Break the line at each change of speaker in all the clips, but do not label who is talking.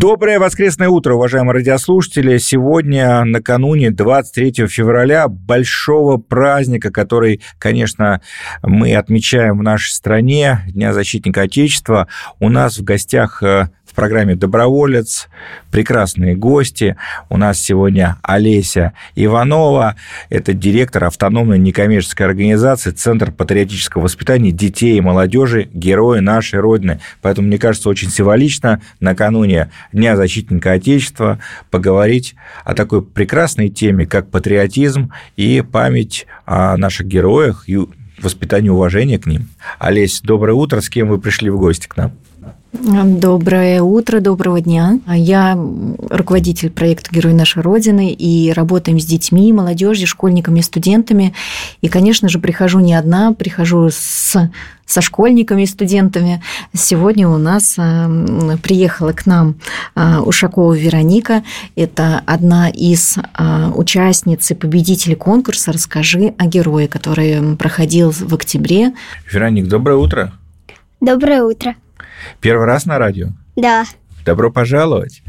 Доброе воскресное утро, уважаемые радиослушатели. Сегодня, накануне 23 февраля, большого праздника, который, конечно, мы отмечаем в нашей стране, Дня защитника Отечества, у нас в гостях э, программе «Доброволец». Прекрасные гости. У нас сегодня Олеся Иванова. Это директор автономной некоммерческой организации «Центр патриотического воспитания детей и молодежи. Герои нашей Родины». Поэтому, мне кажется, очень символично накануне Дня защитника Отечества поговорить о такой прекрасной теме, как патриотизм и память о наших героях и воспитание уважения к ним. Олесь, доброе утро. С кем вы пришли в гости к нам?
Доброе утро, доброго дня. Я руководитель проекта «Герой нашей Родины» и работаем с детьми, молодежью, школьниками и студентами. И, конечно же, прихожу не одна, прихожу с, со школьниками и студентами. Сегодня у нас э, приехала к нам э, Ушакова Вероника. Это одна из э, участниц и победителей конкурса «Расскажи о герое», который проходил в октябре.
Вероник, доброе утро.
Доброе утро.
Первый раз на радио?
Да.
Добро пожаловать.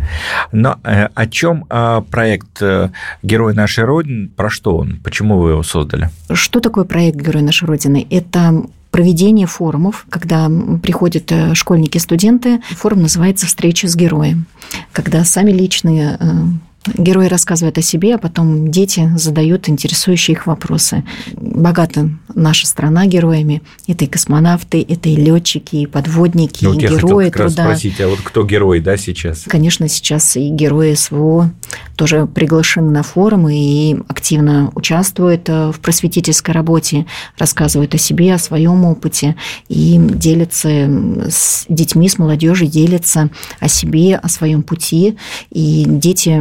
Но э, о чем э, проект э, «Герой нашей Родины», про что он, почему вы его создали?
Что такое проект «Герой нашей Родины»? Это проведение форумов, когда приходят э, школьники, студенты. Форум называется «Встреча с героем», когда сами личные э, Герои рассказывают о себе, а потом дети задают интересующие их вопросы. Богата наша страна героями. Это и космонавты, это и летчики, и подводники,
ну,
вот
и
герои
я
труда.
спросить, а вот кто герой, да, сейчас?
Конечно, сейчас и герои СВО тоже приглашены на форумы и активно участвуют э, в просветительской работе, рассказывают о себе, о своем опыте и делятся с детьми, с молодежью, делятся о себе, о своем пути. И дети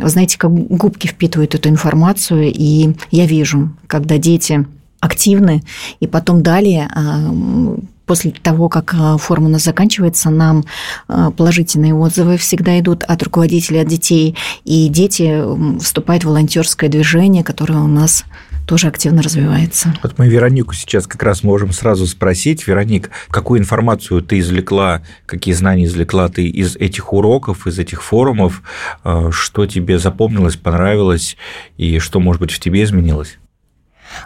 знаете, как губки впитывают эту информацию, и я вижу, когда дети активны, и потом далее а, после того, как а, форум у нас заканчивается, нам а, положительные отзывы всегда идут от руководителей, от детей, и дети вступают в волонтерское движение, которое у нас тоже активно развивается.
Вот мы Веронику сейчас как раз можем сразу спросить. Вероник, какую информацию ты извлекла, какие знания извлекла ты из этих уроков, из этих форумов, э, что тебе запомнилось, понравилось и что, может быть, в тебе изменилось?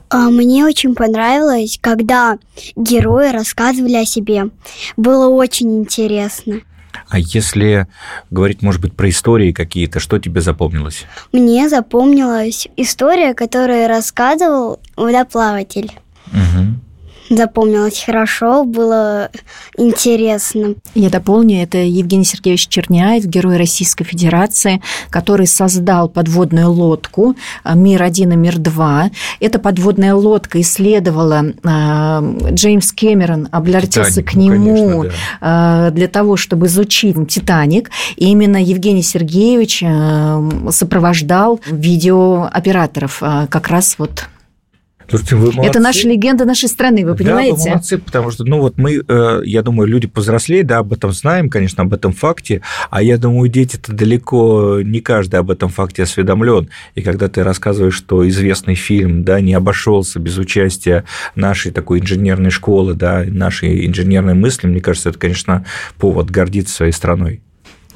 А, мне очень понравилось, когда герои рассказывали о себе. Было очень интересно.
А если говорить, может быть, про истории какие-то, что тебе запомнилось?
Мне запомнилась история, которую рассказывал водоплаватель.
Угу
запомнилось хорошо, было интересно.
Я дополню, это Евгений Сергеевич Черняев, герой Российской Федерации, который создал подводную лодку а, «Мир-1» и «Мир-2». Эта подводная лодка исследовала а, Джеймс Кэмерон, обратился к нему ну, конечно, да. А, для того, чтобы изучить «Титаник». И именно Евгений Сергеевич сопровождал видеооператоров как раз вот Слушайте, вы молодцы. Это наша легенда нашей страны, вы понимаете?
Да, вы молодцы, потому что, ну вот мы, э, я думаю, люди повзрослее, да, об этом знаем, конечно, об этом факте, а я думаю, дети-то далеко не каждый об этом факте осведомлен. И когда ты рассказываешь, что известный фильм, да, не обошелся без участия нашей такой инженерной школы, да, нашей инженерной мысли, мне кажется, это, конечно, повод гордиться своей страной.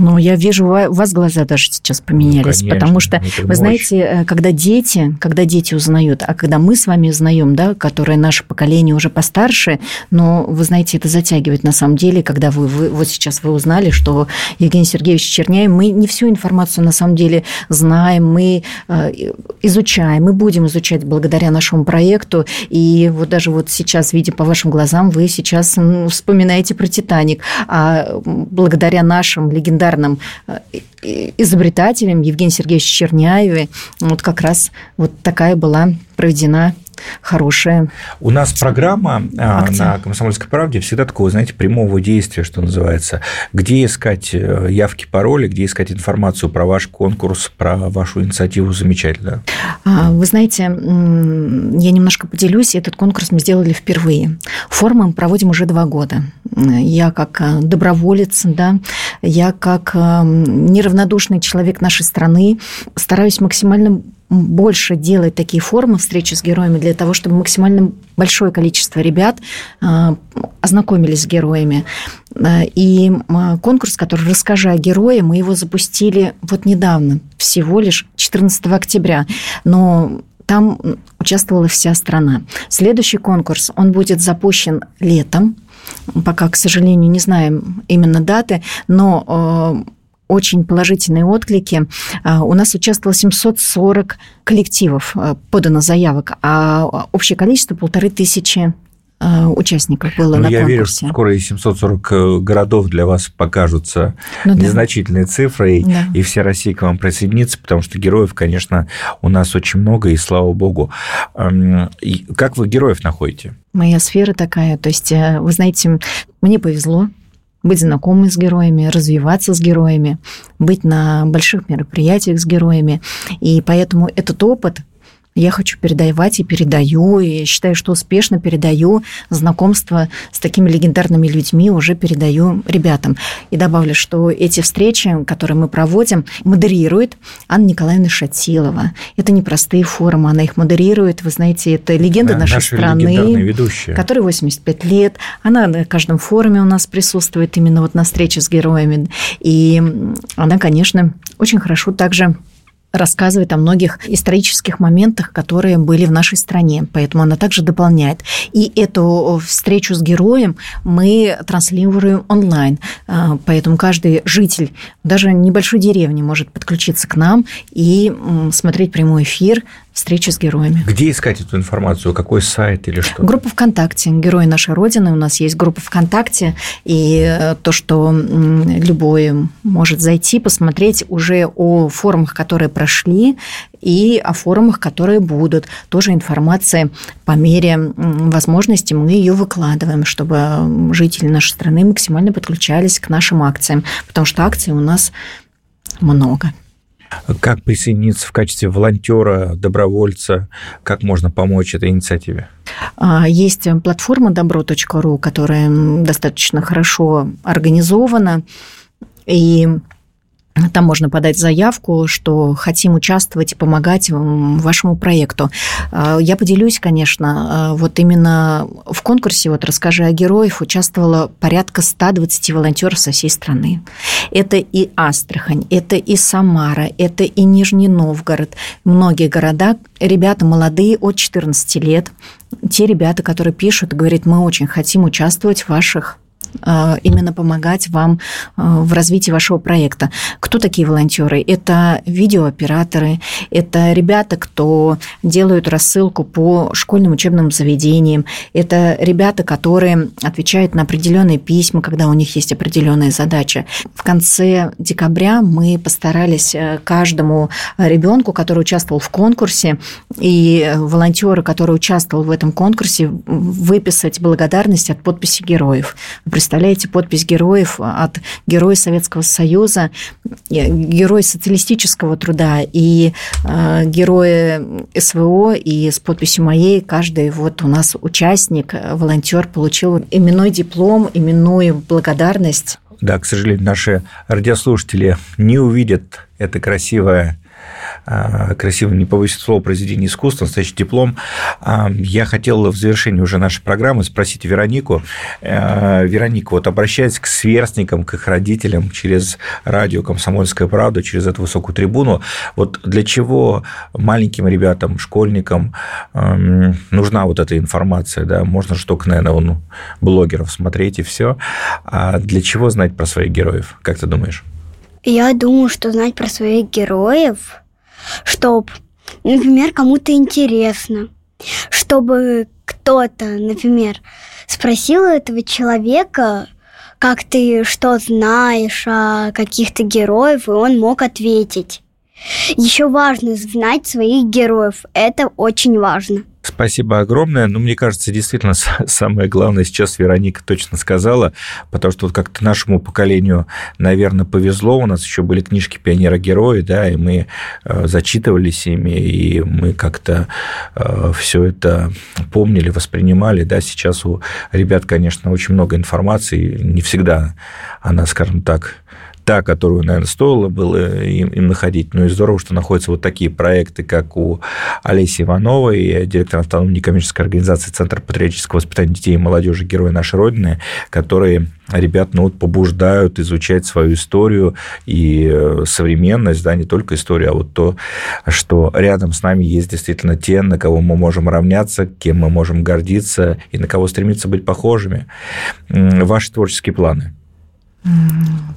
Ну, я вижу, у вас глаза даже сейчас поменялись, ну, потому что, вы мощь. знаете, э, когда дети, когда дети узнают, а когда мы с вами узнаем, да, которое наше поколение уже постарше, но, вы знаете, это затягивает на самом деле, когда вы, вы вот сейчас вы узнали, что Евгений Сергеевич Черняев, мы не всю информацию на самом деле знаем, мы э, изучаем, мы будем изучать благодаря нашему проекту, и вот даже вот сейчас, видя по вашим глазам, вы сейчас вспоминаете про «Титаник», а благодаря нашим легендарным легендарным э, изобретателем Евгением Сергеевичем Черняеве. Вот как раз вот такая была проведена хорошая.
У нас программа а, акция. на «Комсомольской правде» всегда такого, знаете, прямого действия, что называется. Где искать э, явки, пароли, где искать информацию про ваш конкурс, про вашу инициативу замечательно.
А, вы знаете, я немножко поделюсь. Этот конкурс мы сделали впервые. Форум мы проводим уже два года. Я как э, доброволец, да, я как э, неравнодушный человек нашей страны стараюсь максимально больше делать такие формы встречи с героями для того, чтобы максимально большое количество ребят э, ознакомились с героями. Э, и конкурс, который «Расскажи о герое», мы его запустили вот недавно, всего лишь 14 октября. Но там участвовала вся страна. Следующий конкурс, он будет запущен летом. Пока, к сожалению, не знаем именно даты, но очень положительные отклики. А, у нас участвовало 740 коллективов, а, подано заявок, а общее количество полторы тысячи а, участников было ну, на
я
конкурсе.
Я верю, что скоро и 740 э, городов для вас покажутся ну, незначительной да. цифрой, да. и вся Россия к вам присоединится, потому что героев, конечно, у нас очень много, и слава богу. И как вы героев находите?
Моя сфера такая, то есть, э, вы знаете, мне повезло, быть знакомым с героями, развиваться с героями, быть на больших мероприятиях с героями. И поэтому этот опыт я хочу передавать и передаю, и считаю, что успешно передаю знакомство с такими легендарными людьми, уже передаю ребятам. И добавлю, что эти встречи, которые мы проводим, модерирует Анна Николаевна Шатилова. Это непростые форумы, она их модерирует. Вы знаете, это легенда да, нашей страны, которой 85 лет. Она на каждом форуме у нас присутствует именно вот на встрече с героями. И она, конечно, очень хорошо также рассказывает о многих исторических моментах, которые были в нашей стране. Поэтому она также дополняет. И эту встречу с героем мы транслируем онлайн. А, поэтому каждый житель даже небольшой деревни может подключиться к нам и смотреть прямой эфир встречи с героями.
Где искать эту информацию? Какой сайт или что?
Группа ВКонтакте. Герои нашей Родины. У нас есть группа ВКонтакте. И э, то, что любой может зайти, посмотреть уже о форумах, которые прошли, и о форумах, которые будут. Тоже информация по мере возможности мы ее выкладываем, чтобы жители нашей страны максимально подключались к нашим акциям, потому что акций у нас много.
Как присоединиться в качестве волонтера, добровольца? Как можно помочь этой инициативе?
А, есть платформа добро.ру, которая достаточно хорошо организована. И там можно подать заявку, что хотим участвовать и помогать вашему проекту. А, я поделюсь, конечно, а, вот именно в конкурсе вот «Расскажи о героях» участвовало порядка 120 волонтеров со всей страны. Это и Астрахань, это и Самара, это и Нижний Новгород. Многие города, ребята молодые от 14 лет, те ребята, которые пишут, говорят, мы очень хотим участвовать в ваших именно помогать вам э, в развитии вашего проекта. Кто такие волонтеры? Это видеооператоры, это ребята, кто делают рассылку по школьным учебным заведениям, это ребята, которые отвечают на определенные письма, когда у них есть определенная задача. В конце декабря мы постарались э, каждому ребенку, который участвовал в конкурсе, и волонтеры, который участвовал в этом конкурсе, выписать благодарность от подписи героев представляете, подпись героев от Героя Советского Союза, Герой социалистического труда и э, Герои СВО, и с подписью моей каждый вот у нас участник, волонтер получил именной диплом, именную благодарность.
Да, к сожалению, наши радиослушатели не увидят это красивое а, красивым, не побоюсь слова, произведение искусства, настоящий диплом. А, я хотел в завершении уже нашей программы спросить Веронику. А, Вероника, вот обращаясь к сверстникам, к их родителям через радио «Комсомольская правда», через эту высокую трибуну, вот для чего маленьким ребятам, школьникам нужна вот эта информация, да, можно же только, наверное, вон, блогеров смотреть и все. А для чего знать про своих героев, как ты думаешь?
Я думаю, что знать про своих героев чтобы, например, кому-то интересно, чтобы кто-то, например, спросил этого человека, как ты что знаешь о каких-то героев, и он мог ответить. Еще важно знать своих героев. Это очень важно.
Спасибо огромное. Ну, мне кажется, действительно, самое главное сейчас Вероника точно сказала, потому что вот как-то нашему поколению, наверное, повезло. У нас еще были книжки «Пионера-герои», да, и мы э, зачитывались ими, и мы как-то э, все это помнили, воспринимали. Да, сейчас у ребят, конечно, очень много информации, не всегда она, скажем так, та, которую, наверное, стоило было им, им находить. Ну и здорово, что находятся вот такие проекты, как у Олеси Ивановой, директора автономной некоммерческой организации Центр патриотического воспитания детей и молодежи Герои нашей Родины, которые ребят ну, вот, побуждают изучать свою историю и э, современность, да, не только историю, а вот то, что рядом с нами есть действительно те, на кого мы можем равняться, кем мы можем гордиться и на кого стремиться быть похожими. Ваши творческие планы –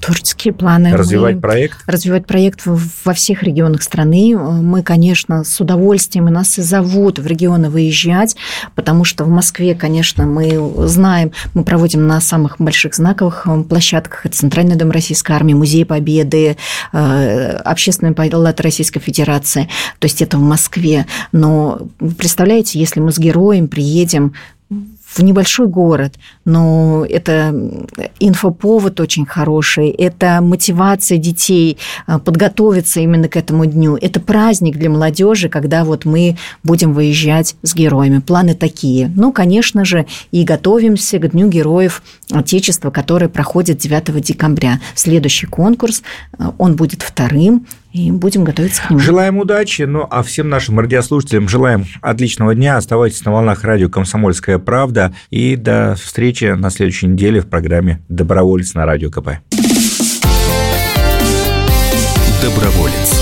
Творческие планы.
Развивать мы, проект?
Развивать проект во всех регионах страны. Мы, конечно, с удовольствием, и нас и зовут в регионы выезжать, потому что в Москве, конечно, мы знаем, мы проводим на самых больших знаковых э, площадках. Это Центральный дом Российской Армии, Музей Победы, э, Общественная палата Российской Федерации. То есть это в Москве. Но представляете, если мы с героем приедем в небольшой город, но это инфоповод очень хороший, это мотивация детей а, подготовиться именно к этому дню. Это праздник для молодежи, когда вот мы будем выезжать с героями. Планы такие. Ну, конечно же, и готовимся к Дню героев Отечества, который проходит 9 декабря. Следующий конкурс, а, он будет вторым, и будем готовиться к нему.
Желаем удачи, ну а всем нашим радиослушателям желаем отличного дня. Оставайтесь на волнах радио «Комсомольская правда» и до встречи на следующей неделе в программе «Доброволец» на радио КП.
Доброволец.